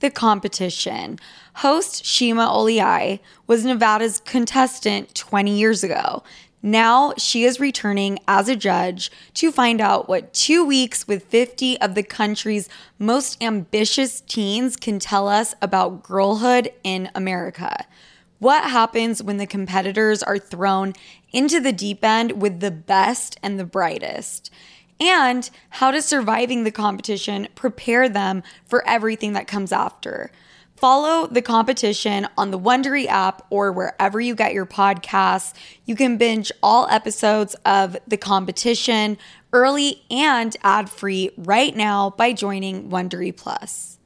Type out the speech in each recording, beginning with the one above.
the competition. Host Shima Oliai was Nevada's contestant 20 years ago. Now she is returning as a judge to find out what two weeks with 50 of the country's most ambitious teens can tell us about girlhood in America. What happens when the competitors are thrown into the deep end with the best and the brightest? And how does surviving the competition prepare them for everything that comes after? Follow the competition on the Wondery app or wherever you get your podcasts. You can binge all episodes of the competition early and ad free right now by joining Wondery Plus.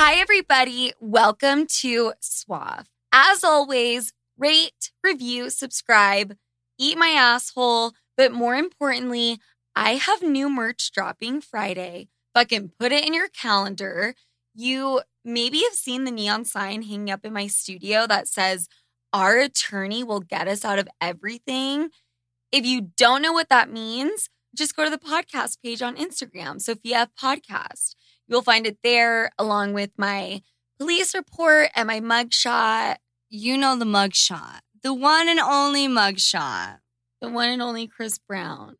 Hi, everybody. Welcome to Suave. As always, rate, review, subscribe, eat my asshole, but more importantly, I have new merch dropping Friday. Fucking put it in your calendar. You maybe have seen the neon sign hanging up in my studio that says, Our attorney will get us out of everything. If you don't know what that means, just go to the podcast page on Instagram, Sophia Podcast. You'll find it there along with my police report and my mugshot. You know the mugshot, the one and only mugshot. The one and only Chris Brown.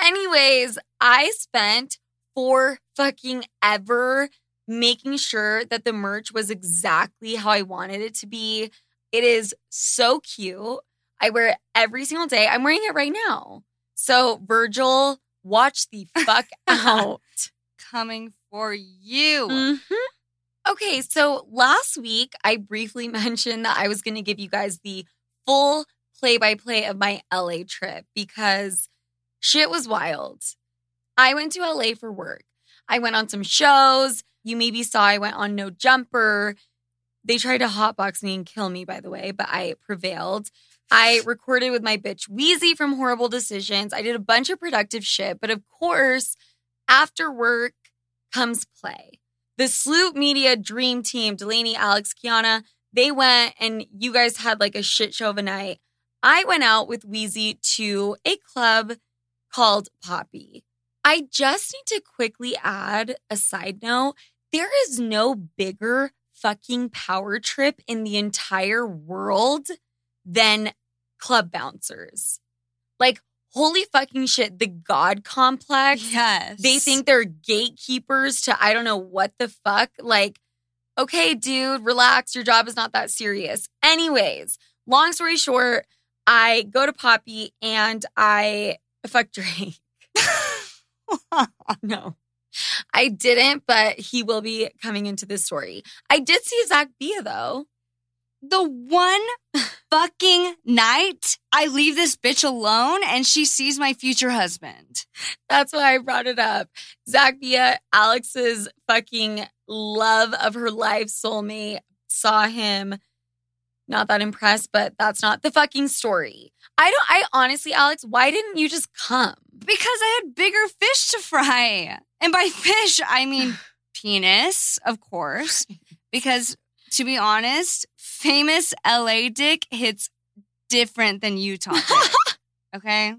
Anyways, I spent four fucking ever making sure that the merch was exactly how I wanted it to be. It is so cute. I wear it every single day. I'm wearing it right now. So, Virgil, watch the fuck out. Coming for you. Mm-hmm. Okay, so last week I briefly mentioned that I was going to give you guys the full play by play of my LA trip because shit was wild. I went to LA for work. I went on some shows. You maybe saw I went on No Jumper. They tried to hotbox me and kill me, by the way, but I prevailed. I recorded with my bitch Wheezy from Horrible Decisions. I did a bunch of productive shit, but of course, after work, comes play. The Sloop Media Dream Team, Delaney, Alex, Kiana, they went and you guys had like a shit show of a night. I went out with Wheezy to a club called Poppy. I just need to quickly add a side note. There is no bigger fucking power trip in the entire world than club bouncers. Like, holy fucking shit, the God complex. Yes. They think they're gatekeepers to I don't know what the fuck. Like, okay, dude, relax. Your job is not that serious. Anyways, long story short, I go to Poppy and I fuck Drake. no. I didn't, but he will be coming into this story. I did see Zach Bia though the one fucking night I leave this bitch alone and she sees my future husband. That's why I brought it up. Zach Bia, Alex's fucking love of her life soulmate, saw him. Not that impressed, but that's not the fucking story. I don't, I honestly, Alex, why didn't you just come? Because I had bigger fish to fry. And by fish, I mean penis, of course. Because to be honest, famous LA dick hits different than Utah dick. okay?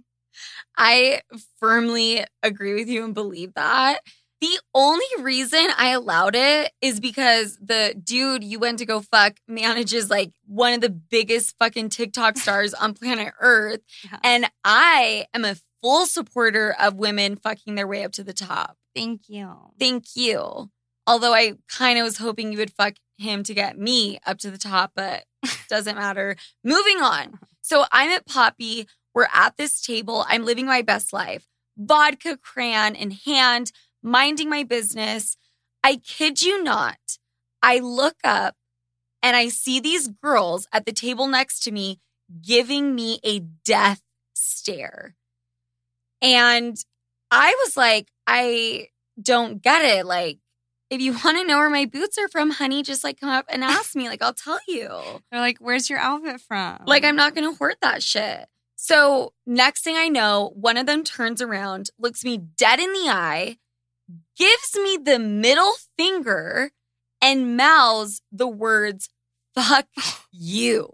I firmly agree with you and believe that. The only reason I allowed it is because the dude you went to go fuck manages like one of the biggest fucking TikTok stars on planet Earth. Yeah. And I am a full supporter of women fucking their way up to the top. Thank you. Thank you. Although I kind of was hoping you would fuck him to get me up to the top, but doesn't matter. Moving on. So I'm at Poppy. We're at this table. I'm living my best life. Vodka crayon in hand, minding my business. I kid you not. I look up and I see these girls at the table next to me giving me a death stare. And I was like, I don't get it. Like, if you want to know where my boots are from, honey, just like come up and ask me. Like, I'll tell you. They're like, where's your outfit from? Like, I'm not going to hoard that shit. So, next thing I know, one of them turns around, looks me dead in the eye, gives me the middle finger, and mouths the words, fuck you.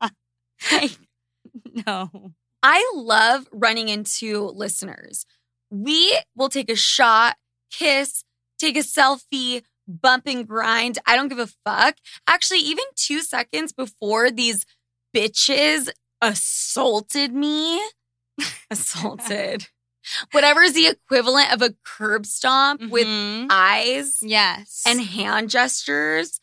Like, no. I love running into listeners. We will take a shot, kiss, take a selfie, bump and grind. I don't give a fuck. Actually, even two seconds before these bitches assaulted me, assaulted, whatever is the equivalent of a curb stomp with Mhm. eyes yes. and hand gestures.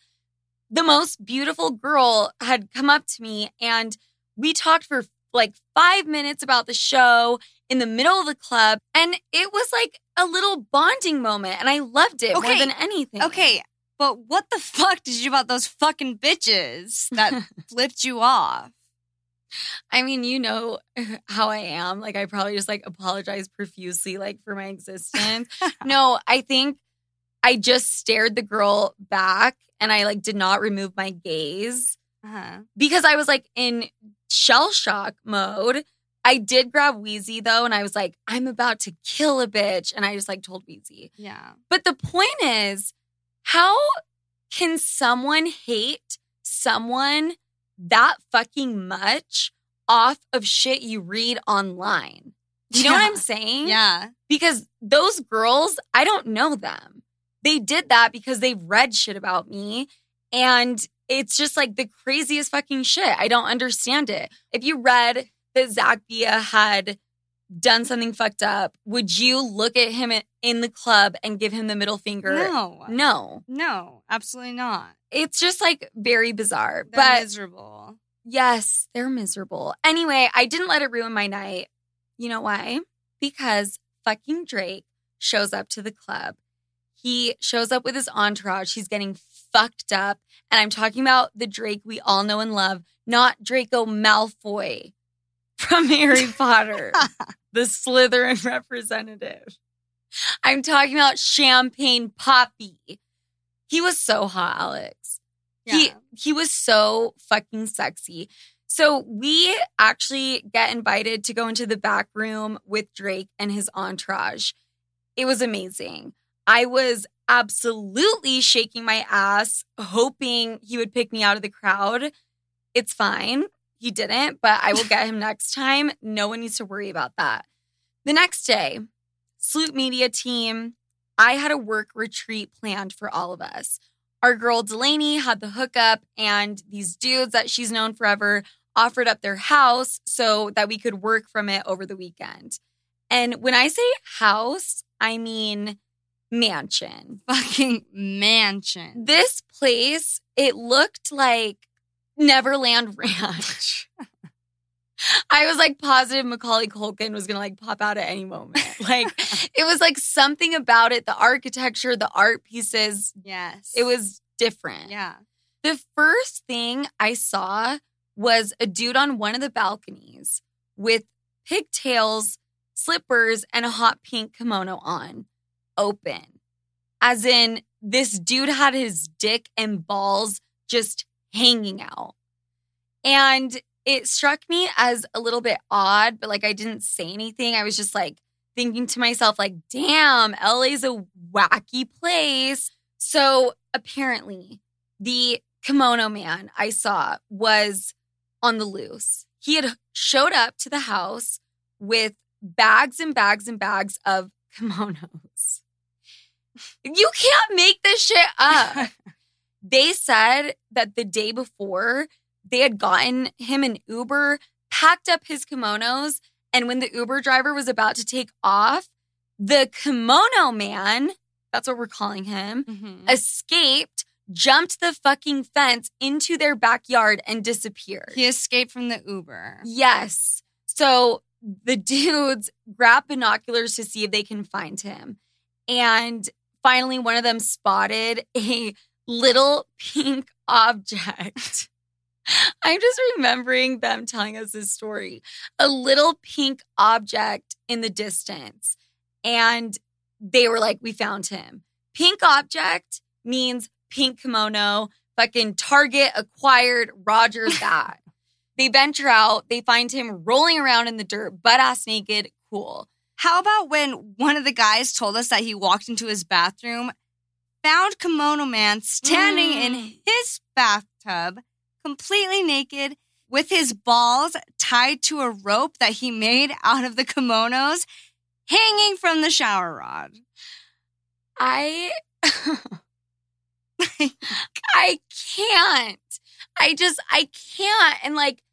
The most beautiful girl had come up to me and we talked for like five minutes about the show in the middle of the club. And it was like a little bonding moment. And I loved it more than anything. Okay, but what the fuck did you do about those fucking bitches that flipped you off? I mean, you know how I am. Like, I probably just like apologize profusely, like for my existence. no, I think I just stared the girl back and I like did not remove my gaze. Uh-huh. because I was like in shell shock mode. I did grab Wheezy though, and I was like, I'm about to kill a bitch. And I just like told Wheezy. Yeah. But the point is, how can someone hate someone that fucking much off of shit you read online? You know what I'm saying? Yeah. Because those girls, I don't know them. They did that because they've read shit about me. And it's just like the craziest fucking shit. I don't understand it. If you read that Zach Bia had done something fucked up, would you look at him in the club and give him the middle finger? No. No. No, absolutely not. It's just like very bizarre. They're but miserable. Yes, they're miserable. Anyway, I didn't let it ruin my night. You know why? Because fucking Drake shows up to the club. He shows up with his entourage. He's getting fucked up. And I'm talking about the Drake we all know and love, not Draco Malfoy from Harry Potter, the Slytherin representative. I'm talking about Champagne Papi. He was so hot, Alex. He he was so fucking sexy. So we actually get invited to go into the back room with Drake and his entourage. It was amazing. I was absolutely shaking my ass, hoping he would pick me out of the crowd. It's fine. He didn't, but I will get him next time. No one needs to worry about that. The next day, Sloot Media team, I had a work retreat planned for all of us our girl Delaney had the hookup, and these dudes that she's known forever offered up their house so that we could work from it over the weekend. And when I say house, I mean mansion. Fucking mansion. This place, it looked like Neverland Ranch. I was like positive Macaulay Culkin was gonna like pop out at any moment. Like it was like something about it, the architecture, the art pieces, Yes. it was different. Yeah. The first thing I saw was a dude on one of the balconies with pigtails, slippers, and a hot pink kimono on, open. As in, this dude had his dick and balls just hanging out. And it struck me as a little bit odd, but like I didn't say anything. I was just like thinking to myself, like, damn, LA's a wacky place. So apparently, the kimono man I saw was on the loose. He had showed up to the house with bags and bags and bags of kimonos. You can't make this shit up. they said that the day before, they had gotten him an Uber, packed up his kimonos, and when the Uber driver was about to take off, the kimono man, that's what we're calling him, Mhm. escaped, jumped the fucking fence into their backyard and disappeared. He escaped from the Uber. Yes. So the dudes grab binoculars to see if they can find him. And finally, one of them spotted a little pink object. I'm just remembering them telling us this story. A little pink object in the distance. And they were like, we found him. Pink object means pink kimono. Fucking Target acquired Roger's that. they venture out, they find him rolling around in the dirt, butt ass naked. Cool. How about when one of the guys told us that he walked into his bathroom, found Kimono Man standing Mm. in his bathtub, completely naked, with his balls tied to a rope that he made out of the kimonos, hanging from the shower rod. I I can't. I just I can't. And like,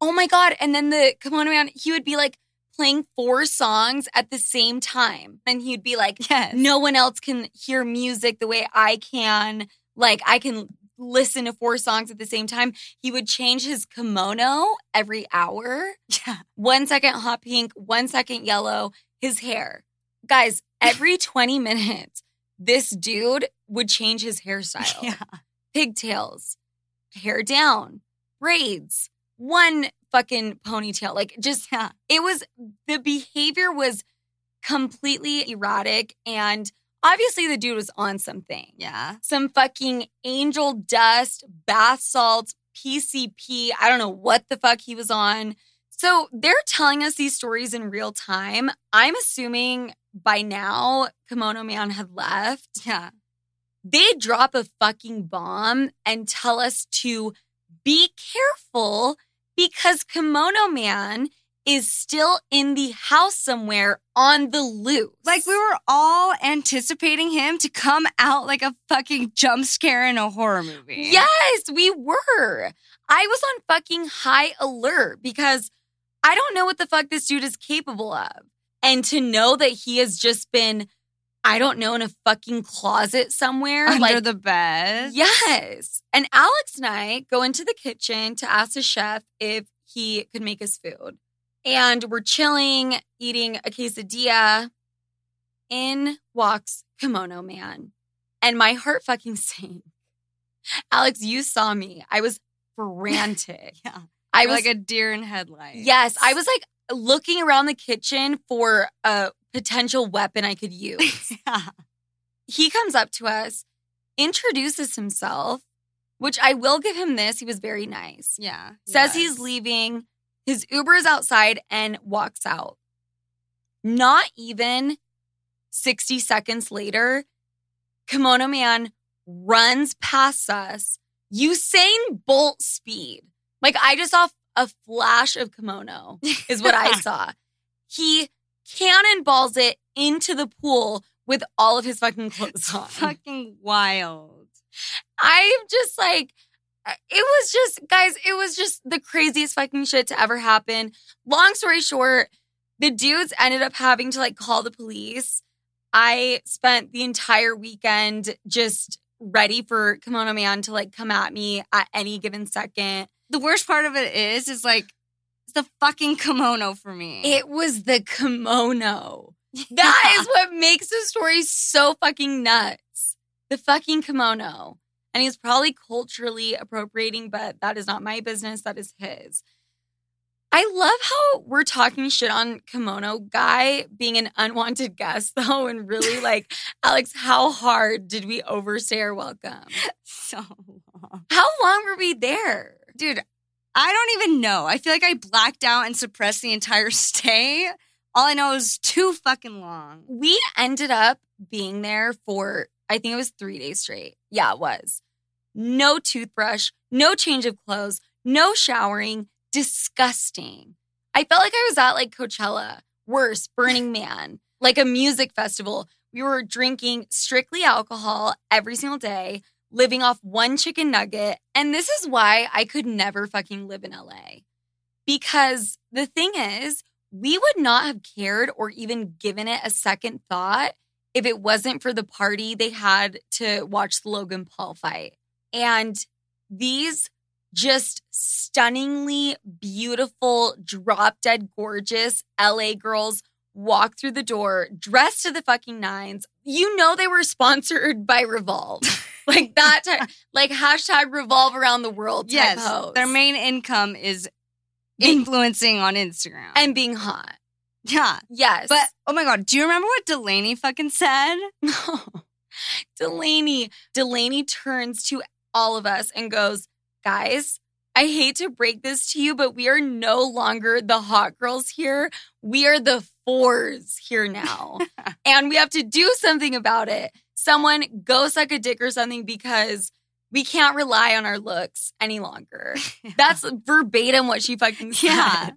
oh my God. And then the kimono man, he would be like playing four songs at the same time. And he'd be like, Yes. no one else can hear music the way I can. Like I can listen to four songs at the same time. He would change his kimono every hour. Yeah. One second hot pink, one second yellow, his hair. Guys, every 20 minutes, this dude would change his hairstyle. Yeah. Pigtails, hair down, braids, one fucking ponytail. Like just Yeah. it was the behavior was completely erratic and obviously the dude was on something. Yeah. Some fucking angel dust, bath salts, PCP. I don't know what the fuck he was on. So they're telling us these stories in real time. I'm assuming by now Kimono Man had left. Yeah. They drop a fucking bomb and tell us to be careful because Kimono Man is still in the house somewhere on the loose. Like we were all anticipating him to come out like a fucking jump scare in a horror movie. Yes, we were. I was on fucking high alert because I don't know what the fuck this dude is capable of. And to know that he has just been, I don't know, in a fucking closet somewhere. Under like, the bed. yes. And Alex and I go into the kitchen to ask the chef if he could make us food. And we're chilling, eating a quesadilla. In walks Kimono Man. And my heart fucking sank. Alex, you saw me. I was frantic. Yeah. I You're was like a deer in headlights. Yes, I was like looking around the kitchen for a potential weapon I could use. yeah. he comes up to us, introduces himself, which I will give him this. He was very nice. Yeah. Says he's leaving. His Uber is outside and walks out. Not even 60 seconds later, Kimono Man runs past us, Usain Bolt speed. Like I just saw a flash of kimono, is what I saw. He cannonballs it into the pool with all of his fucking clothes on. fucking wild. I'm just like, it was just, guys, it was just the craziest fucking shit to ever happen. Long story short, the dudes ended up having to like call the police. I spent the entire weekend just ready for Kimono Man to like come at me at any given second. The worst part of it is, is like the fucking kimono for me. It was the kimono. That is what makes the story so fucking nuts. The fucking kimono. And he's probably culturally appropriating, but that is not my business. That is his. I love how we're talking shit on kimono guy being an unwanted guest, though, and really like, Alex, how hard did we overstay our welcome? so long. How long were we there? Dude, I don't even know. I feel like I blacked out and suppressed the entire stay. All I know is too fucking long. We ended up being there for, I think it was three days straight. Yeah, it was. No toothbrush, no change of clothes, no showering. Disgusting. I felt like I was at like Coachella, worse, Burning Man, like a music festival. We were drinking strictly alcohol every single day, living off one chicken nugget. And this is why I could never fucking live in LA. Because the thing is, we would not have cared or even given it a second thought if it wasn't for the party they had to watch the Logan Paul fight. And these just stunningly beautiful, drop dead gorgeous LA girls walk through the door dressed to the fucking nines. You know they were sponsored by Revolve. like that type, like hashtag revolve around the world type Yes, their main income is influencing on Instagram. and being hot. Yeah. Yes. But oh my god, do you remember what Delaney fucking said? No. Delaney, Delaney turns to all of us and goes, Guys, I hate to break this to you, but we are no longer the hot girls here. We are the fours here now. and we have to do something about it. Someone go suck a dick or something because we can't rely on our looks any longer. That's verbatim what she fucking said. Yeah.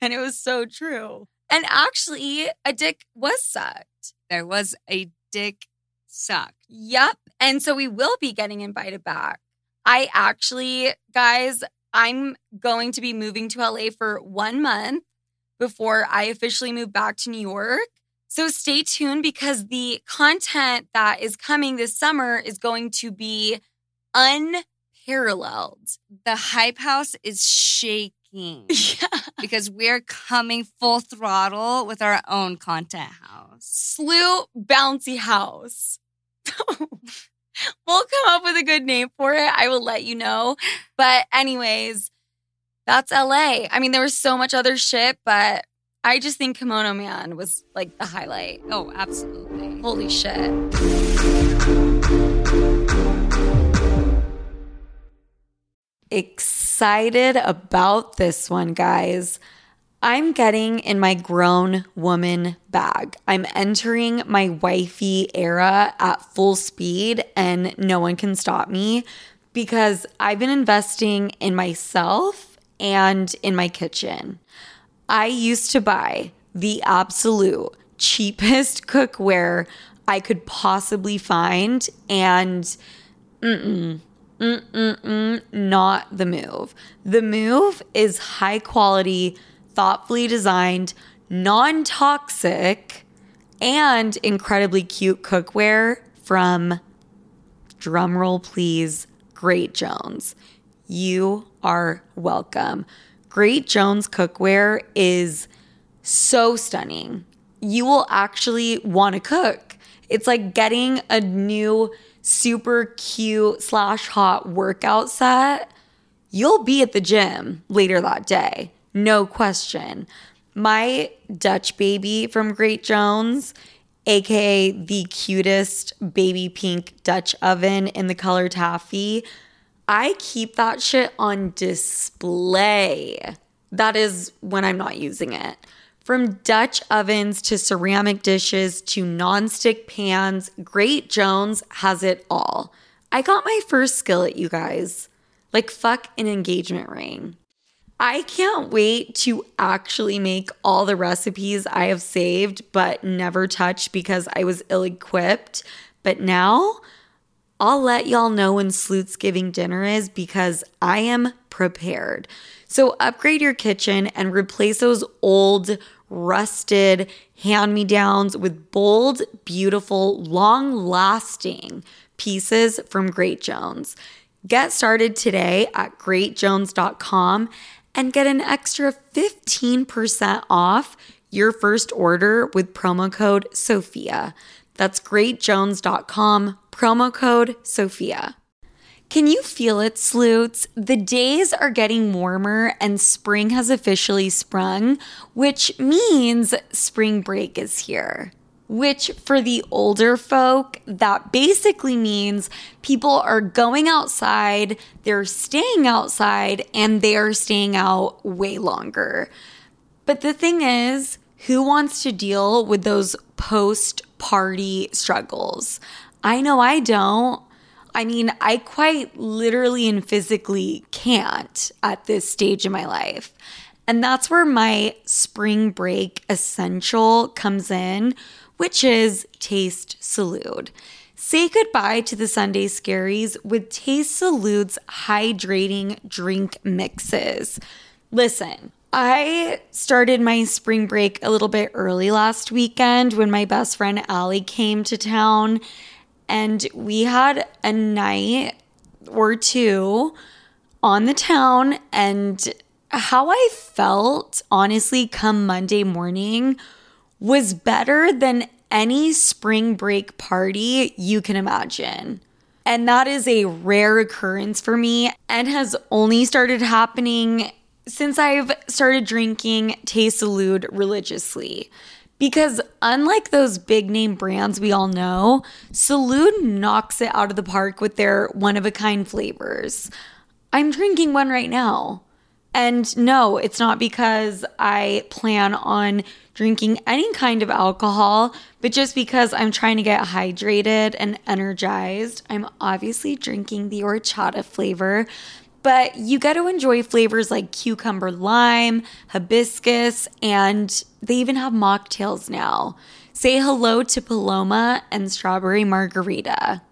And it was so true. And actually, a dick was sucked. There was a dick suck. Yep. And so we will be getting invited back. I actually, guys, I'm going to be moving to LA for one month before I officially move back to New York. So stay tuned because the content that is coming this summer is going to be unparalleled. The hype house is shaking Yeah. because we're coming full throttle with our own content house. Slew Bouncy House. we'll come up with a good name for it. I will let you know. But, anyways, that's LA. I mean, there was so much other shit, but I just think Kimono Man was like the highlight. Oh, absolutely. Holy shit. Excited about this one, guys. I'm getting in my grown woman bag. I'm entering my wifey era at full speed, and no one can stop me because I've been investing in myself and in my kitchen. I used to buy the absolute cheapest cookware I could possibly find, and mm-mm, mm-mm, not the move. The move is high quality, thoughtfully designed, non toxic, and incredibly cute cookware from, drumroll please, Great Jones. You are welcome. Great Jones cookware is so stunning. You will actually want to cook. It's like getting a new super cute slash hot workout set. You'll be at the gym later that day, no question. My Dutch baby from Great Jones, aka the cutest baby pink Dutch oven in the color taffy, I keep that shit on display. That is when I'm not using it. From Dutch ovens to ceramic dishes to nonstick pans, Great Jones has it all. I got my first skillet, you guys. Like, fuck an engagement ring. I can't wait to actually make all the recipes I have saved but never touched because I was ill equipped. But now I'll let y'all know when Sloot's giving dinner is because I am prepared. So upgrade your kitchen and replace those old, rusted hand me downs with bold, beautiful, long lasting pieces from Great Jones. Get started today at greatjones.com and get an extra 15% off your first order with promo code SOFIA. That's greatjones.com, promo code SOFIA. Can you feel it, sleuths? The days are getting warmer and spring has officially sprung, which means spring break is here. Which, for the older folk, that basically means people are going outside, they're staying outside, and they're staying out way longer. But the thing is, who wants to deal with those post party struggles? I know I don't. I mean, I quite literally and physically can't at this stage in my life. And that's where my spring break essential comes in, which is Taste Salud. Say goodbye to the Sunday scaries with Taste Salud's hydrating drink mixes. Listen, I started my spring break a little bit early last weekend when my best friend Allie came to town and we had a night or two on the town and how I felt honestly come Monday morning was better than any spring break party you can imagine. And that is a rare occurrence for me and has only started happening since I've started drinking Taste Salud religiously. Because unlike those big name brands we all know, Salud knocks it out of the park with their one of a kind flavors. I'm drinking one right now. And no, it's not because I plan on drinking any kind of alcohol, but just because I'm trying to get hydrated and energized. I'm obviously drinking the horchata flavor, but you get to enjoy flavors like cucumber lime, hibiscus, and they even have mocktails now. Say hello to Paloma and strawberry margarita.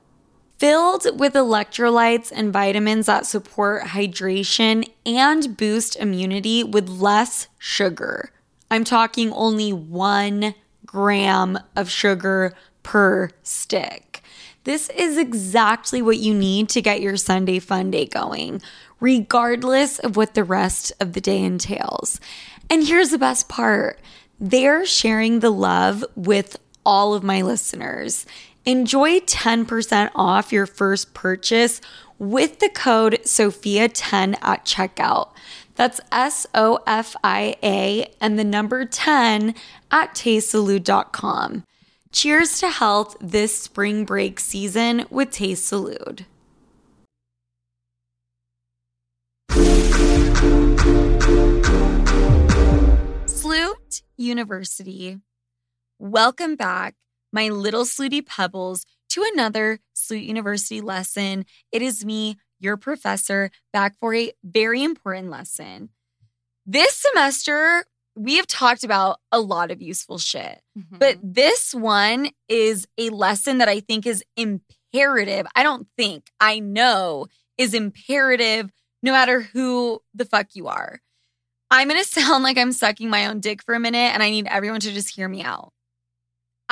Filled with electrolytes and vitamins that support hydration and boost immunity with less sugar. I'm talking only one gram of sugar per stick. This is exactly what you need to get your Sunday fun day going, regardless of what the rest of the day entails. And here's the best part they're sharing the love with all of my listeners. Enjoy 10% off your first purchase with the code SOFIA10 at checkout. That's S O F I A and the number 10 at tastesalud.com. Cheers to health this spring break season with Taste. Sloot University. Welcome back my little slooty pebbles, to another Sloot University lesson. It is me, your professor, back for a very important lesson. This semester, we have talked about a lot of useful shit, mm-hmm. but this one is a lesson that I think is imperative. I don't think, I know is imperative no matter who the fuck you are. I'm gonna sound like I'm sucking my own dick for a minute and I need everyone to just hear me out.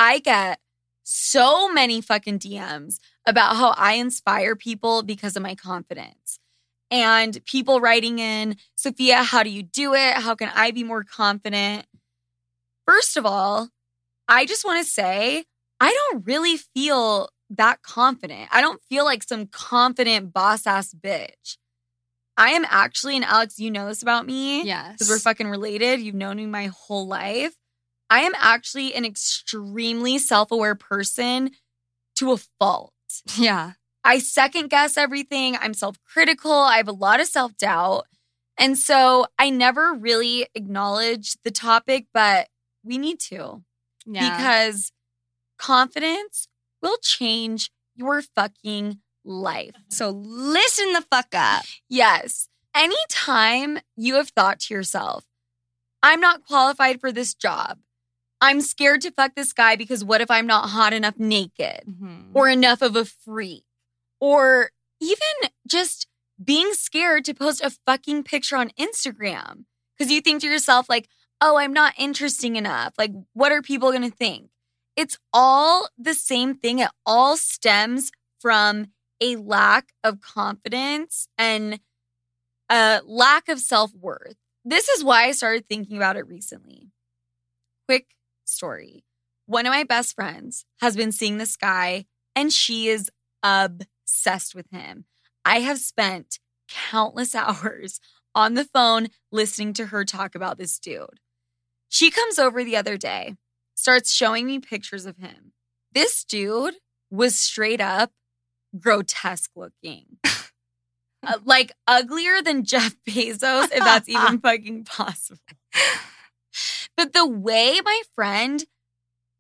I get so many fucking DMs about how I inspire people because of my confidence. And people writing in, Sophia, how do you do it? How can I be more confident? First of all, I just want to say, I don't really feel that confident. I don't feel like some confident boss ass bitch. I am actually, and Alex, you know this about me. Yes. Because we're fucking related. You've known me my whole life. I am actually an extremely self aware person to a fault. Yeah. I second guess everything. I'm self critical. I have a lot of self doubt. And so I never really acknowledge the topic, but we need to. Yeah. Because confidence will change your fucking life. So listen the fuck up. Yes. Anytime you have thought to yourself, I'm not qualified for this job. I'm scared to fuck this guy because what if I'm not hot enough naked mm-hmm. or enough of a freak? Or even just being scared to post a fucking picture on Instagram because you think to yourself, like, oh, I'm not interesting enough. Like, what are people going to think? It's all the same thing. It all stems from a lack of confidence and a lack of self worth. This is why I started thinking about it recently. Quick story. One of my best friends has been seeing this guy and she is obsessed with him. I have spent countless hours on the phone listening to her talk about this dude. She comes over the other day, starts showing me pictures of him. This dude was straight up grotesque looking. uh, like uglier than Jeff Bezos, if that's even fucking possible. But the way my friend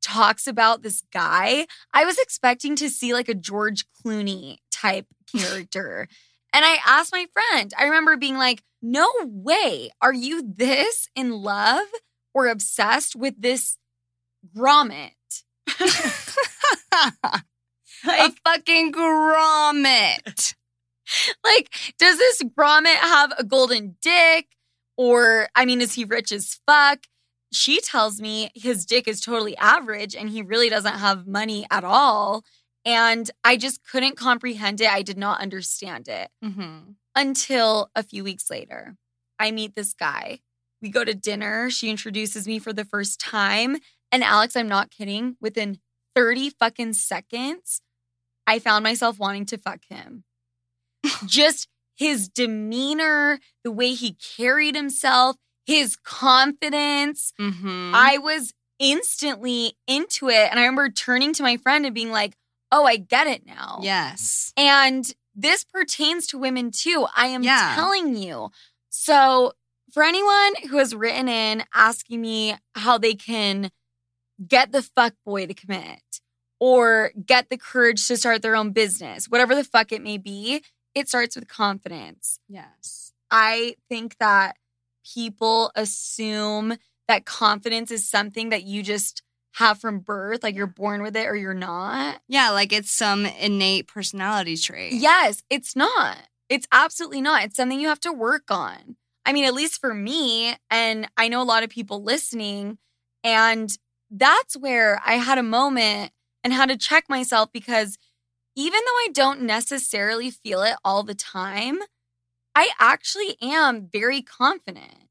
talks about this guy, I was expecting to see like a George Clooney type character. and I asked my friend, I remember being like, no way. Are you this in love or obsessed with this grommet? like, a fucking grommet. like, does this grommet have a golden dick? Or, I mean, is he rich as fuck? She tells me his dick is totally average and he really doesn't have money at all. And I just couldn't comprehend it. I did not understand it mm-hmm. until a few weeks later. I meet this guy. We go to dinner. She introduces me for the first time. And Alex, I'm not kidding, within 30 fucking seconds, I found myself wanting to fuck him. just his demeanor, the way he carried himself, his confidence. Mm-hmm. I was instantly into it. And I remember turning to my friend and being like, oh, I get it now. yes. And this pertains to women too. I am Yeah. telling you. So, for anyone who has written in asking me how they can get the fuck boy to commit or get the courage to start their own business, whatever the fuck it may be, it starts with confidence. Yes. I think that people assume that confidence is something that you just have from birth, like you're born with it or you're not. Yeah, like it's some innate personality trait. Yes, it's not. It's absolutely not. It's something you have to work on. I mean, at least for me, and I know a lot of people listening, and that's where I had a moment and had to check myself because even though I don't necessarily feel it all the time, I actually am very confident.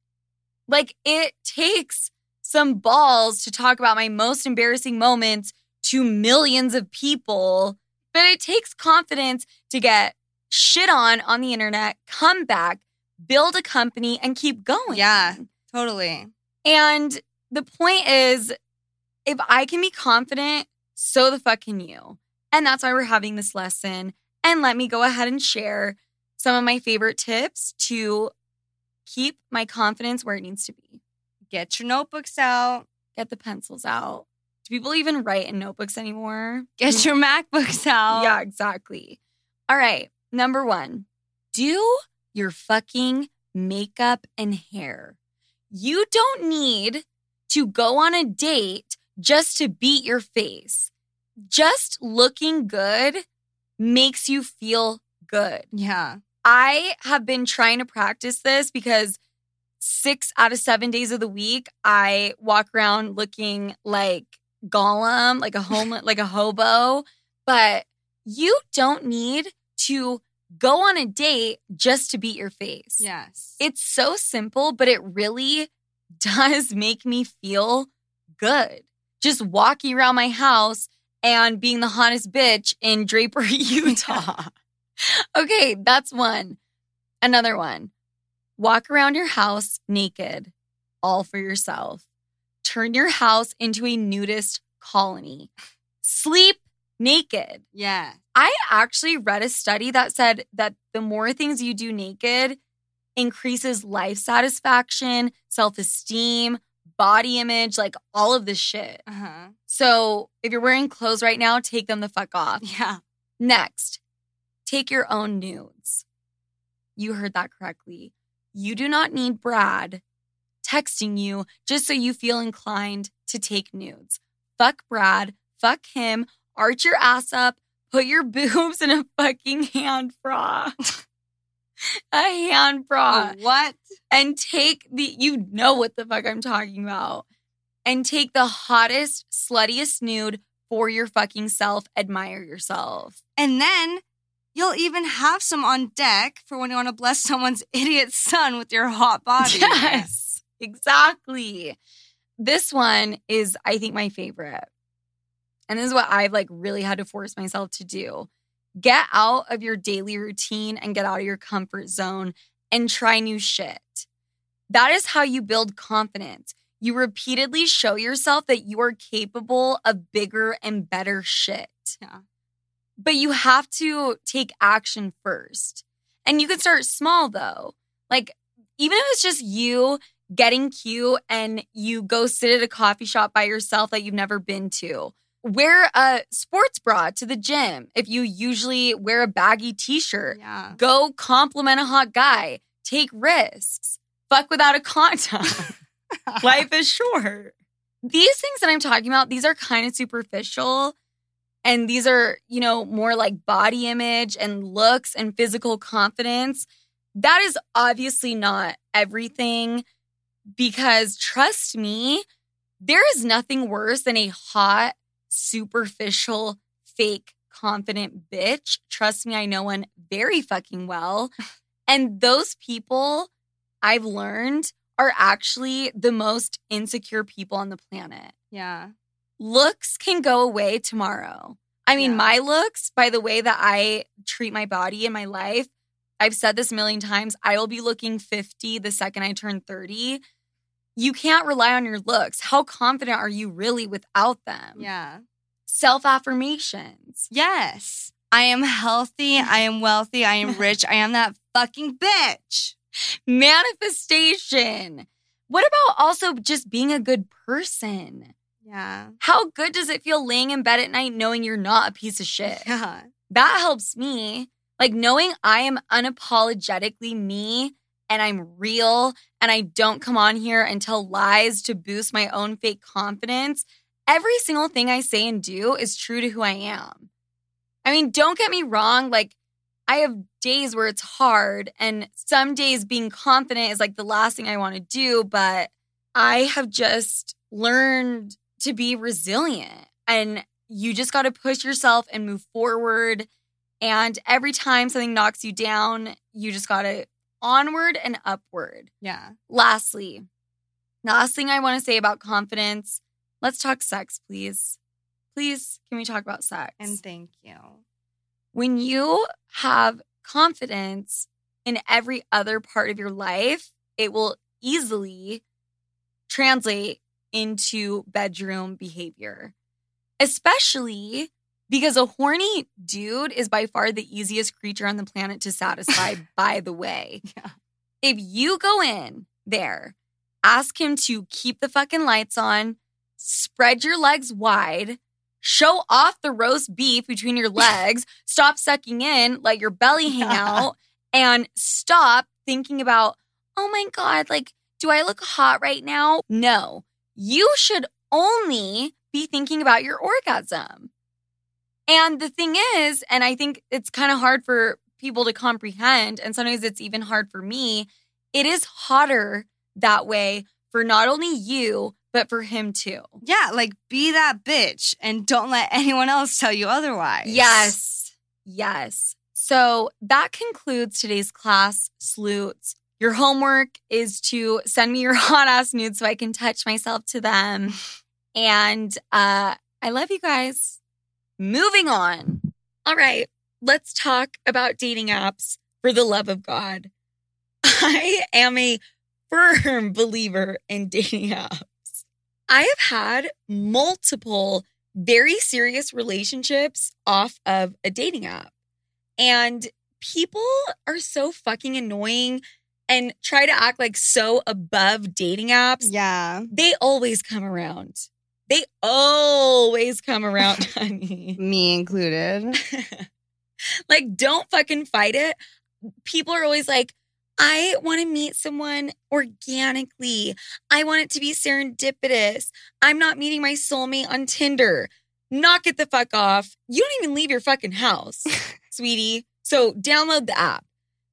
Like it takes some balls to talk about my most embarrassing moments to millions of people, but it takes confidence to get shit on on the internet, come back, build a company, and keep going. Yeah. Totally. And the point is, if I can be confident, so the fuck can you. And that's why we're having this lesson. And let me go ahead and share some of my favorite tips to keep my confidence where it needs to be. Get your notebooks out. Get the pencils out. Do people even write in notebooks anymore? Get your MacBooks out. Yeah, exactly. All right. Number one, do your fucking makeup and hair. You don't need to go on a date just to beat your face. Just looking good makes you feel good. Yeah. I have been trying to practice this because six out of seven days of the week, I walk around looking like Gollum, like a home, like a hobo. But you don't need to go on a date just to beat your face. Yes. It's so simple, but it really does make me feel good. Just walking around my house and being the hottest bitch in Draper, Utah. okay, that's one. Another one. Walk around your house naked, all for yourself. Turn your house into a nudist colony. Sleep naked. yeah. I actually read a study that said that the more things you do naked increases life satisfaction, self esteem, body image, like all of this shit. Uh huh. So if you're wearing clothes right now, take them the fuck off. Yeah. Next, take your own nudes. You heard that correctly. You do not need Brad texting you just so you feel inclined to take nudes. Fuck Brad, fuck him, arch your ass up, put your boobs in a fucking hand bra. a hand bra. Oh, what? And take the, you know what the fuck I'm talking about. And take the hottest, sluttiest nude for your fucking self. Admire yourself. And then you'll even have some on deck for when you want to bless someone's idiot son with your hot body. Yes, exactly. This one is, I think, my favorite. And this is what I've like really had to force myself to do. Get out of your daily routine and get out of your comfort zone and try new shit. That is how you build confidence. You repeatedly show yourself that you are capable of bigger and better shit. Yeah. But you have to take action first. And you can start small though. Like, even if it's just you getting cute and you go sit at a coffee shop by yourself that you've never been to, wear a sports bra to the gym if you usually wear a baggy t shirt. Yeah. Go compliment a hot guy. Take risks. Fuck without a condom. Life is short. These things that I'm talking about, these are kind of superficial. And these are, you know, more like body image and looks and physical confidence. That is obviously not everything because trust me, there is nothing worse than a hot, superficial, fake, confident bitch. Trust me, I know one very fucking well. And those people I've learned are actually the most insecure people on the planet. Yeah. Looks can go away tomorrow. I mean, Yeah. my looks, by the way that I treat my body in my life, I've said this a million times. I will be looking 50 the second I turn 30. You can't rely on your looks. How confident are you really without them? Yeah. Self affirmations. Yes. I am healthy. I am wealthy. I am rich. I am that fucking bitch. Manifestation. What about also just being a good person? Yeah. How good does it feel laying in bed at night knowing you're not a piece of shit? Yeah. That helps me. Like knowing I am unapologetically me and I'm real and I don't come on here and tell lies to boost my own fake confidence. Every single thing I say and do is true to who I am. I mean, don't get me wrong. Like, I have days where it's hard, and some days being confident is like the last thing I want to do, but I have just learned to be resilient. And you just got to push yourself and move forward. And every time something knocks you down, you just got to onward and upward. Yeah. Lastly, last thing I want to say about confidence let's talk sex, please. Please, can we talk about sex? And thank you. when you have confidence in every other part of your life, it will easily translate into bedroom behavior, especially because a horny dude is by far the easiest creature on the planet to satisfy, by the way. Yeah. If you go in there, ask him to keep the fucking lights on, spread your legs wide, show off the roast beef between your legs, stop sucking in, let your belly hang out, and stop thinking about, oh my God, like, do I look hot right now? No, you should only be thinking about your orgasm. And the thing is, and I think it's kind of hard for people to comprehend, and sometimes it's even hard for me, it is hotter that way for not only you, but for him too. Yeah, like be that bitch and don't let anyone else tell you otherwise. Yes. Yes. So that concludes today's class, sleuths. Your homework is to send me your hot ass nudes so I can touch myself to them. And uh, I love you guys. Moving on. All right, let's talk about dating apps for the love of God. I am a firm believer in dating apps. I have had multiple very serious relationships off of a dating app. And people are so fucking annoying and try to act like so above dating apps. Yeah. They always come around. They always come around, honey. Me included. like, don't fucking fight it. People are always like, I want to meet someone organically. I want it to be serendipitous. I'm not meeting my soulmate on Tinder. Knock it the fuck off. You don't even leave your fucking house, sweetie. So download the app.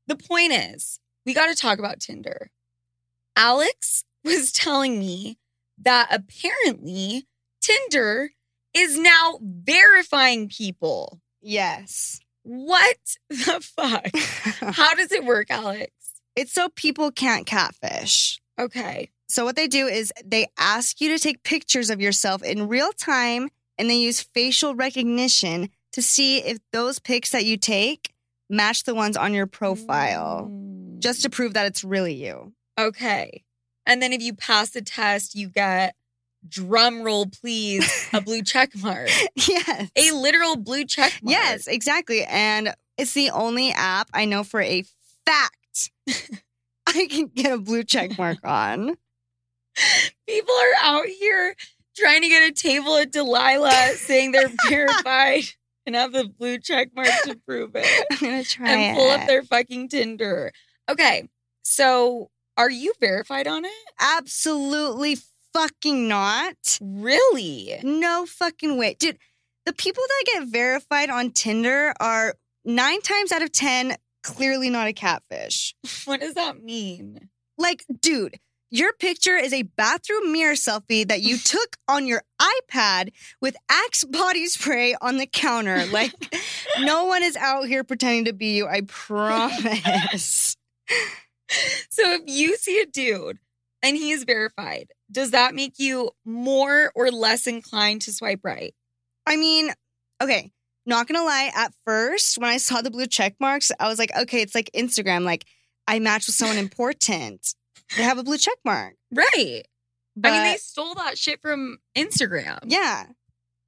The point is, we got to talk about Tinder. Alex was telling me that apparently Tinder is now verifying people. yes. What the fuck? How does it work, Alex? it's so people can't catfish. Okay. So what they do is they ask you to take pictures of yourself in real time and they use facial recognition to see if those pics that you take match the ones on your profile Mm. Just to prove that it's really you. okay. And then if you pass the test, you get drum roll, please, a blue check mark. yes. A literal blue check mark. Yes, exactly. And it's the only app I know for a fact I can get a blue check mark on. People are out here trying to get a table at Delilah saying they're verified and have the blue check mark to prove it. I'm gonna try and pull up their fucking Tinder. Okay. So are you verified on it? Absolutely fucking not. Really? No fucking way. Dude, the people that get verified on Tinder are nine times out of 10 clearly not a catfish. What does that mean? Like, dude, your picture is a bathroom mirror selfie that you took on your iPad with Axe body spray on the counter. Like, no one is out here pretending to be you, I promise. So if you see a dude and he is verified, does that make you more or less inclined to swipe right? I mean, okay, not gonna lie, at first when I saw the blue check marks, I was like, okay, it's like Instagram. Like I matched with someone important. They have a blue check mark. Right. But I mean, they stole that shit from Instagram. yeah.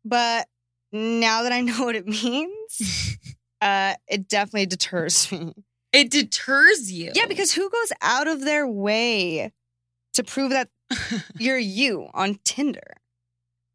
But now that I know what it means, uh, it definitely deters me. It deters you. Yeah, because who goes out of their way to prove that you're you on Tinder?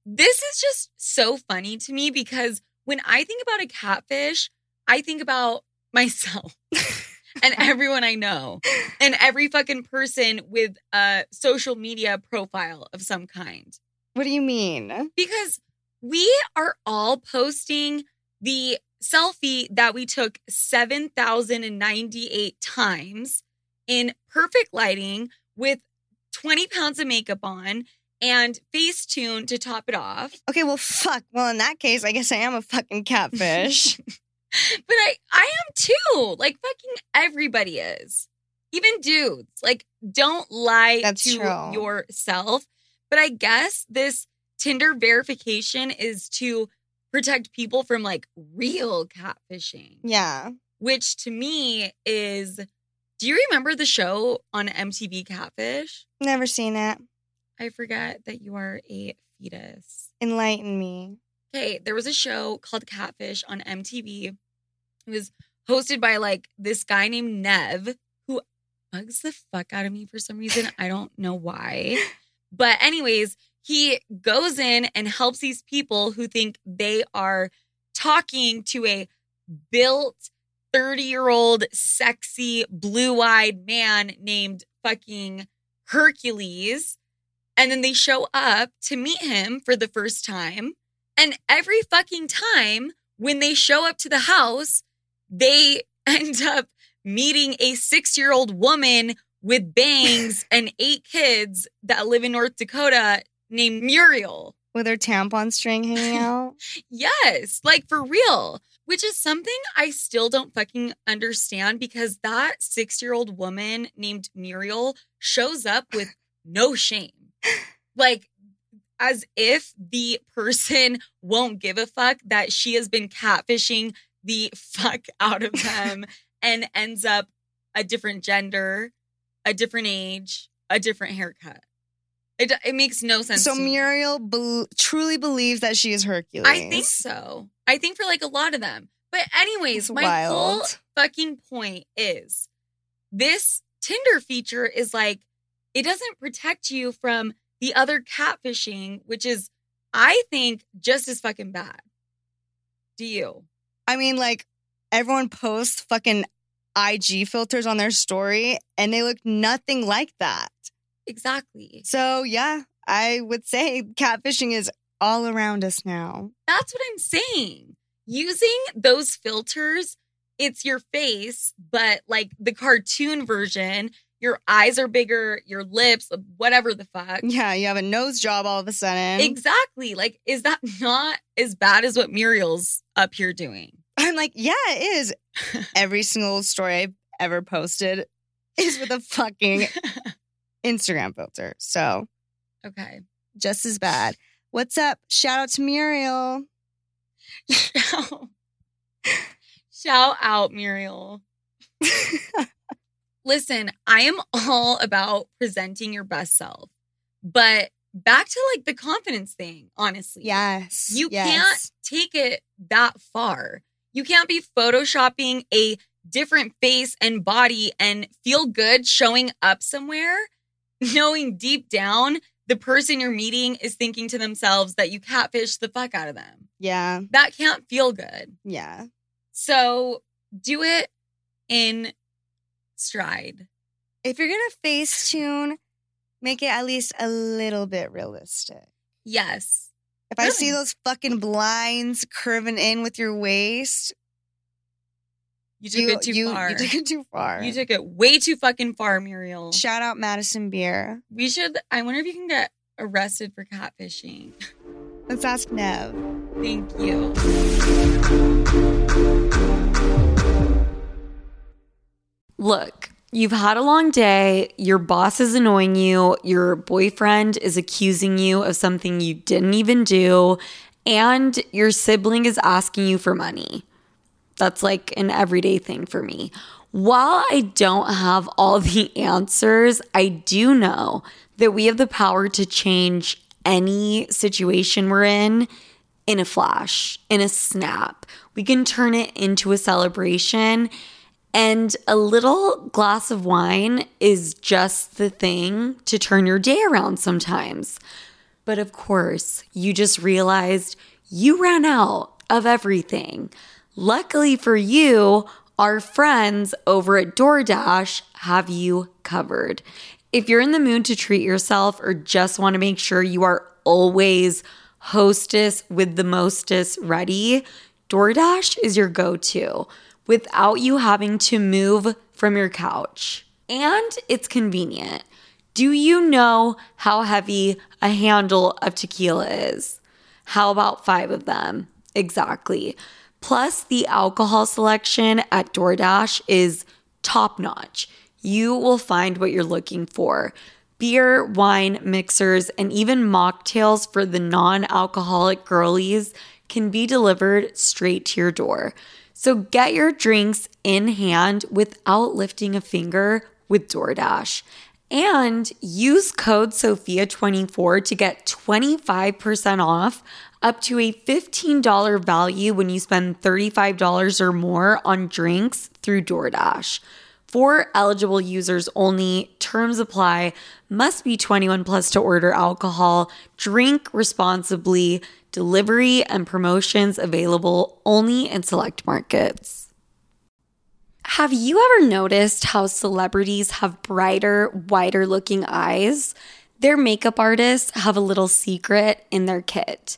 this is just so funny to me because when I think about a catfish, I think about myself and everyone I know and every fucking person with a social media profile of some kind. What do you mean? Because we are all posting the selfie that we took 7,098 times in perfect lighting with 20 pounds of makeup on and face Facetune to top it off. Okay, well, fuck. Well, in that case, I guess I am a fucking catfish. But I I am too. Like fucking everybody is. Even dudes. Like don't lie That's to true. yourself. But I guess this Tinder verification is to protect people from like real catfishing, yeah. which to me is Do you remember the show on MTV Catfish? Never seen it. I forget that you are a fetus. Enlighten me. Okay, there was a show called Catfish on MTV. It was hosted by like this guy named Nev, who bugs the fuck out of me for some reason. I don't know why. But, anyways, he goes in and helps these people who think they are talking to a built 30 year old, sexy, blue eyed man named fucking Hercules. And then they show up to meet him for the first time. And every fucking time when they show up to the house, they end up meeting a six year old woman with bangs and eight kids that live in North Dakota named Muriel. With her tampon string hanging out. Yes, like for real, which is something I still don't fucking understand because that six year old woman named Muriel shows up with no shame. Like, as if the person won't give a fuck that she has been catfishing the fuck out of them and ends up a different gender, a different age, a different haircut. It, it makes no sense. so. Muriel bel truly believes that she is Hercules. I think so. I think for like a lot of them. But anyways, It's my whole fucking point is this Tinder feature is like it doesn't protect you from the other catfishing, which is I think just as fucking bad. Do you? I mean, like, everyone posts fucking IG filters on their story and they look nothing like that. Exactly. So, yeah, I would say catfishing is all around us now. That's what I'm saying. Using those filters, it's your face, but like the cartoon version, your eyes are bigger, your lips, uh, whatever the fuck. Yeah, you have a nose job all of a sudden. Exactly. Like, is that not as bad as what Muriel's up here doing? I'm like, yeah, it is. Every single story I've ever posted is with a fucking Instagram filter. So, Okay. just as bad. What's up? Shout out to Muriel. Shout, out, Muriel. Listen, I am all about presenting your best self, but back to like the confidence thing, honestly. Yes. You yes. can't take it that far. You can't be photoshopping a different face and body and feel good showing up somewhere, knowing deep down the person you're meeting is thinking to themselves that you catfish the fuck out of them. Yeah. That can't feel good. Yeah. So do it in stride. If you're going to face tune, make it at least a little bit realistic. Yes. If I see those fucking blinds curving in with your waist, You took you, it too you, far. you took it too far. You took it way too fucking far, Muriel. Shout out Madison Beer. We should, I wonder if you can get arrested for catfishing. Let's ask Nev. Thank you. Look, you've had a long day. Your boss is annoying you. Your boyfriend is accusing you of something you didn't even do. and your sibling is asking you for money. That's like an everyday thing for me. While I don't have all the answers, I do know that we have the power to change any situation we're in in a flash, in a snap. We can turn it into a celebration. And a little glass of wine is just the thing to turn your day around sometimes. But of course, you just realized you ran out of everything. Luckily for you, our friends over at DoorDash have you covered. If you're in the mood to treat yourself or just want to make sure you are always hostess with the mostest ready, DoorDash is your go to without you having to move from your couch. And it's convenient. Do you know how heavy a handle of tequila is? How about five of them? Exactly. Plus, the alcohol selection at DoorDash is top notch. You will find what you're looking for beer, wine, mixers, and even mocktails for the non alcoholic girlies can be delivered straight to your door. So get your drinks in hand without lifting a finger with DoorDash. And use code SOFIA24 to get 25% off up to a $15 value when you spend $35 or more on drinks through DoorDash. For eligible users only, terms apply, must be 21 plus to order alcohol, drink responsibly, delivery and promotions available only in select markets. Have you ever noticed how celebrities have brighter, wider looking eyes? Their makeup artists have a little secret in their kit.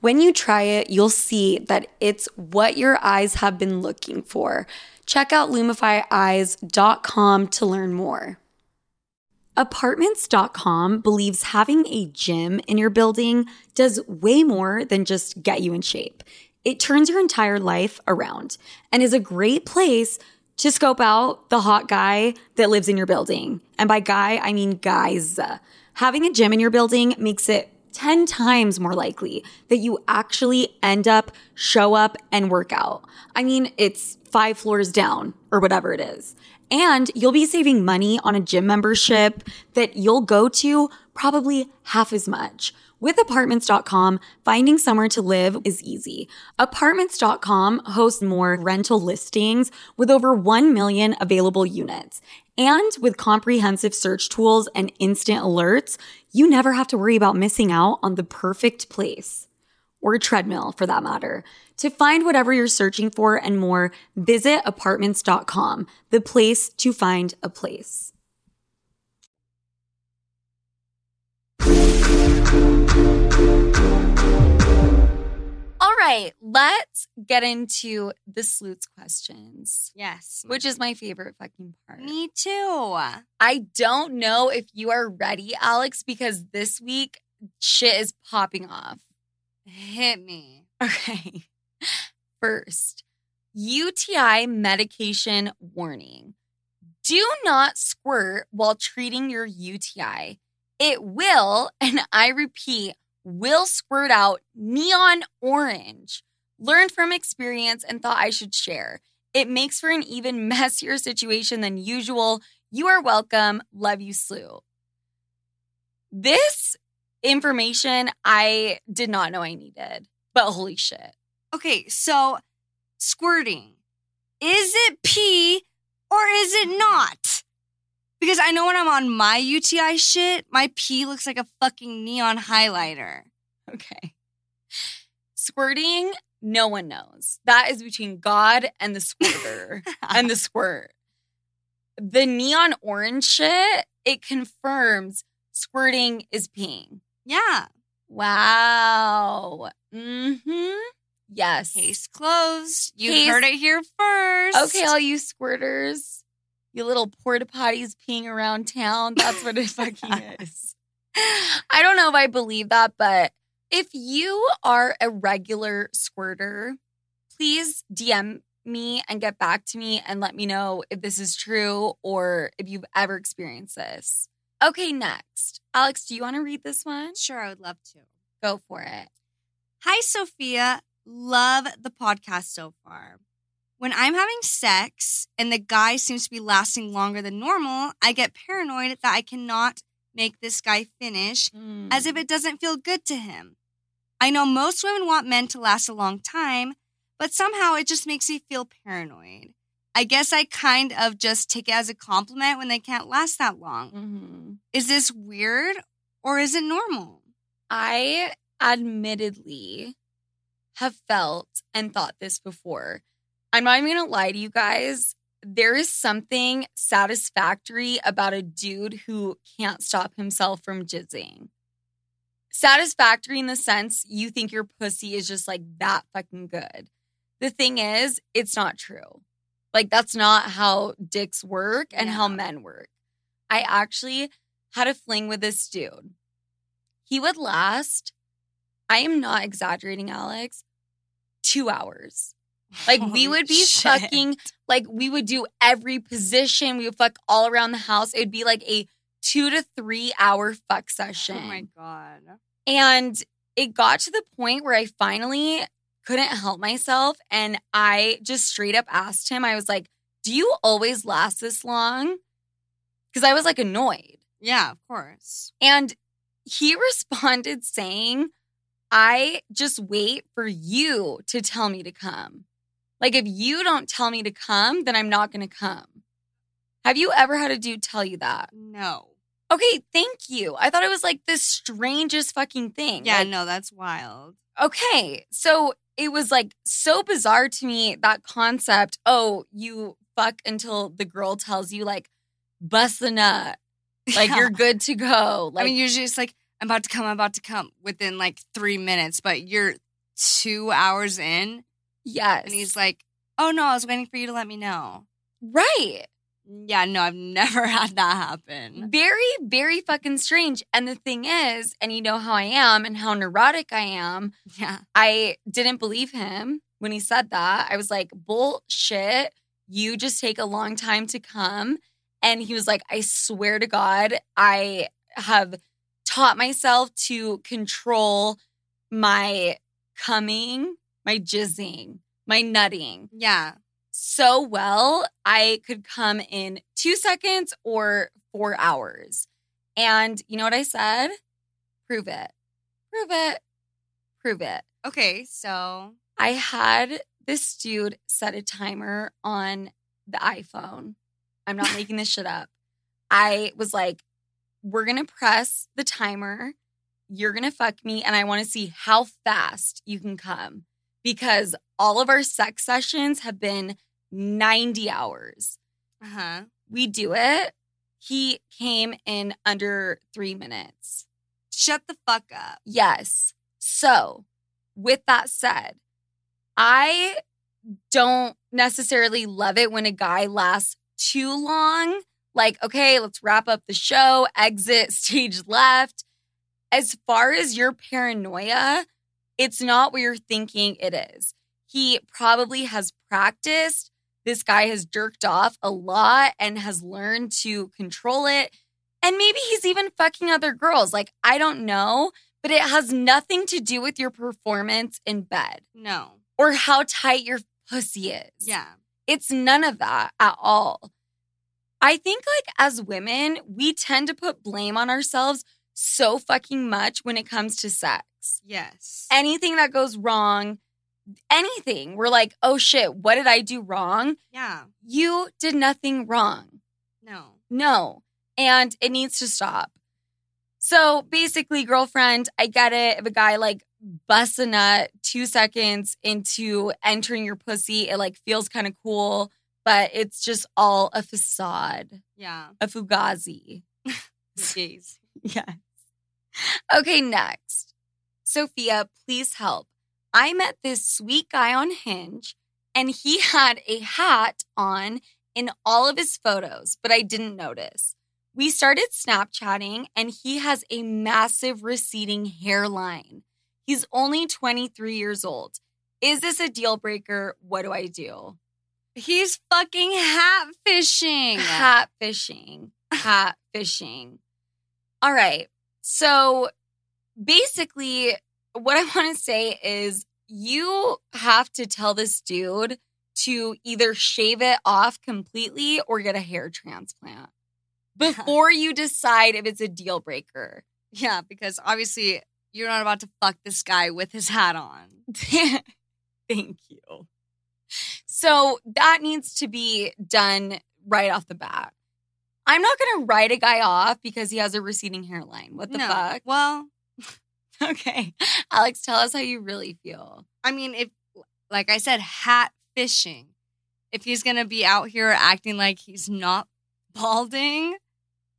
When you try it, you'll see that it's what your eyes have been looking for. Check out lumifyeyes.com to learn more. Apartments.com believes having a gym in your building does way more than just get you in shape. It turns your entire life around and is a great place to scope out the hot guy that lives in your building. And by guy, I mean guys. Having a gym in your building makes it 10 times more likely that you actually end up, show up, and work out. I mean, it's five floors down or whatever it is. And you'll be saving money on a gym membership that you'll go to probably half as much. With apartments.com, finding somewhere to live is easy. Apartments.com hosts more rental listings with over 1 million available units. And with comprehensive search tools and instant alerts, you never have to worry about missing out on the perfect place or a treadmill for that matter. To find whatever you're searching for and more, visit apartments.com, the place to find a place. Right, let's get into the Sleuth's questions. Yes. Which is my favorite fucking part. Me too. I don't know if you are ready, Alex, because this week shit is popping off. Hit me. Okay. First, UTI medication warning. Do not squirt while treating your UTI. It will, and I repeat, will squirt out neon orange. Learned from experience and thought I should share. It makes for an even messier situation than usual. You are welcome. Love you, Slew. This information I did not know I needed, but holy shit. Okay, so squirting. Is it pee or is it not? Because I know when I'm on my UTI shit, my pee looks like a fucking neon highlighter. Okay. Squirting, no one knows. That is between God and the squirter and the squirt. The neon orange shit, it confirms squirting is peeing. yeah. Wow. Mm-hmm. Yes. Case closed. You Case- heard it here first. Okay, all you squirters, you little porta potties peeing around town. That's what it fucking is. I don't know if I believe that, but if you are a regular squirter, please DM me and get back to me and let me know if this is true or if you've ever experienced this. Okay, next. Alex, do you want to read this one? Sure, I would love to. Go for it. Hi, Sofia. Love the podcast so far. When I'm having sex and the guy seems to be lasting longer than normal, I get paranoid that I cannot make this guy finish as if it doesn't feel good to him. I know most women want men to last a long time, but somehow it just makes me feel paranoid. I guess I kind of just take it as a compliment when they can't last that long. Mhm. Is this weird or is it normal? I admittedly have felt and thought this before. I'm not even gonna lie to you guys. There is something satisfactory about a dude who can't stop himself from jizzing. Satisfactory in the sense you think your pussy is just like that fucking good. The thing is, it's not true. Like, that's not how dicks work and how men work. I actually had a fling with this dude. He would last, I am not exaggerating, Alex, two hours. Like we would be shit. fucking like we would do every position. We would fuck all around the house. It would be like a two to three hour fuck session. Oh my God. And it got to the point where I finally couldn't help myself. And I just straight up asked him, I was like, Do you always last this long? Because I was like annoyed. Yeah, of course. And he responded saying, I just wait for you to tell me to come. Like, if you don't tell me to come, then I'm not going to come. Have you ever had a dude tell you that? No. Okay, thank you. I thought it was like the strangest fucking thing. Yeah, Like, no, that's wild. okay. So it was like so bizarre to me that concept. Oh, you fuck until the girl tells you, like, bust the nut. Like, Yeah. you're good to go. Like, I mean, usually it's like, I'm about to come, I'm about to come within like three minutes, but you're two hours in yes. and he's like, oh no, I was waiting for you to let me know. right. Yeah, no, I've never had that happen. Very, very fucking strange. And the thing is, and you know how I am and how neurotic I am, Yeah. I didn't believe him when he said that. I was like, bullshit. You just take a long time to come. And he was like, I swear to God, I have taught myself to control my coming, my jizzing, my nutting Yeah. so well, I could come in two seconds or four hours. And you know what I said? Prove it. Prove it. Prove it. Okay, so I had this dude set a timer on the iPhone. I'm not making this shit up. I was like, we're going to press the timer. You're going to fuck me. And I want to see how fast you can come because all of our sex sessions have been 90 hours. uh huh. We do it. He came in under three minutes. Shut the fuck up. Yes. So, with that said, I don't necessarily love it when a guy lasts too long. Like, okay, let's wrap up the show, exit stage left. As far as your paranoia, it's not what you're thinking it is. He probably has practiced. This guy has jerked off a lot and has learned to control it. And maybe he's even fucking other girls. Like, I don't know but it has nothing to do with your performance in bed No. or how tight your pussy is. Yeah. It's none of that at all. I think, like, as women, we tend to put blame on ourselves so fucking much when it comes to sex. Yes. Anything that goes wrong, anything. We're like, oh shit, what did I do wrong? Yeah. You did nothing wrong. No. No. And it needs to stop. So basically, girlfriend, I get it. If a guy like busts a nut two seconds into entering your pussy, it like feels kind of cool, but it's just all a facade, Yeah. a fugazi. Gays. Yes. Okay, next. Sofia, please help. I met this sweet guy on Hinge and he had a hat on in all of his photos, but I didn't notice. We started Snapchatting and he has a massive receding hairline. He's only 23 years old. Is this a deal breaker? What do I do? He's fucking hat fishing. Hat fishing. Hat fishing. All right. So basically, what I want to say is you have to tell this dude to either shave it off completely or get a hair transplant before you decide if it's a deal breaker. Yeah, because obviously you're not about to fuck this guy with his hat on. Thank you. So that needs to be done right off the bat. I'm not going to write a guy off because he has a receding hairline. What the no. fuck? Well, Okay. Alex, tell us how you really feel. I mean, if, like I said, hat fishing, if he's going to be out here acting like he's not balding,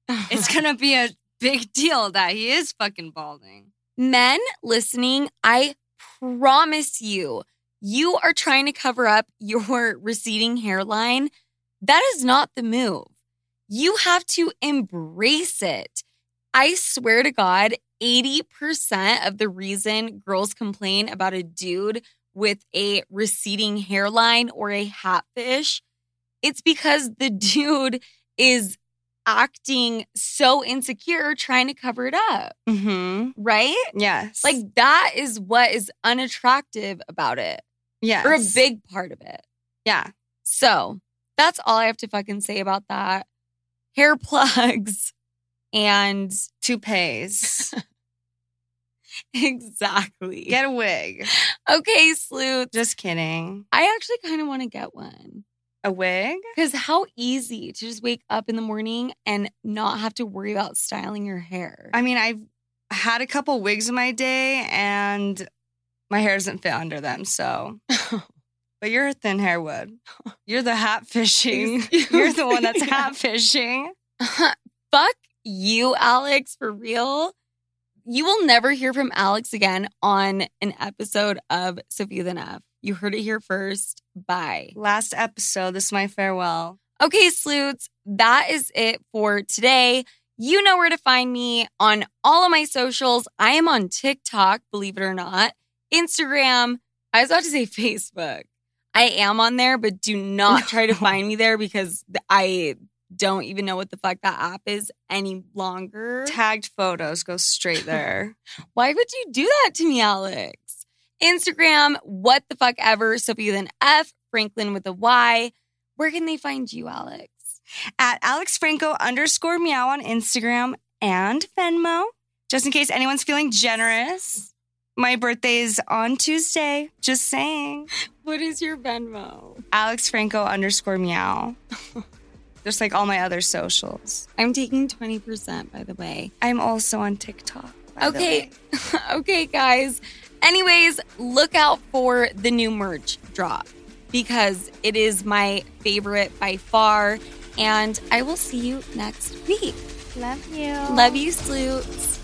it's going to be a big deal that he is fucking balding. Men listening, I promise you, you are trying to cover up your receding hairline. That is not the move. You have to embrace it. I swear to God, 80% of the reason girls complain about a dude with a receding hairline or a hatfish, it's because the dude is acting so insecure trying to cover it up, Mm-hmm. right? Yes. Like that is what is unattractive about it, yes. or a big part of it. Yeah. So that's all I have to fucking say about that. Hair plugs and Toupees. exactly. Get a wig. okay, Sleuth. Just kidding. I actually kind of want to get one A wig? because how easy to just wake up in the morning and not have to worry about styling your hair. I mean, I've had a couple wigs in my day and my hair doesn't fit under them. So, but you're a thin hair wood. You're the hat fishing. You're the one that's hat fishing. Fuck you, Alex, for real. You will never hear from Alex again on an episode of Sofia the F. You heard it here first. Bye. Last episode. This is my farewell. Okay, sleuths, that is it for today. You know where to find me on all of my socials. I am on TikTok, believe it or not, Instagram. I was about to say Facebook. I am on there, but do not try to find me there because I don't even know what the fuck that app is any longer. Tagged photos go straight there. Why would you do that to me, Alex? Instagram, what the fuck ever, Sophie with an F, Franklyn with a Y. Where can they find you, Alex? At Alex Franco underscore meow on Instagram and Venmo. Just in case anyone's feeling generous. My birthday is on Tuesday. Just saying. What is your Venmo? Alex Franco underscore meow. Just like all my other socials. I'm taking 20%, by the way. I'm also on TikTok. by the Okay. way. okay, guys. Anyways, look out for the new merch drop because it is my favorite by far. And I will see you next week. Love you. Love you, Sleuths.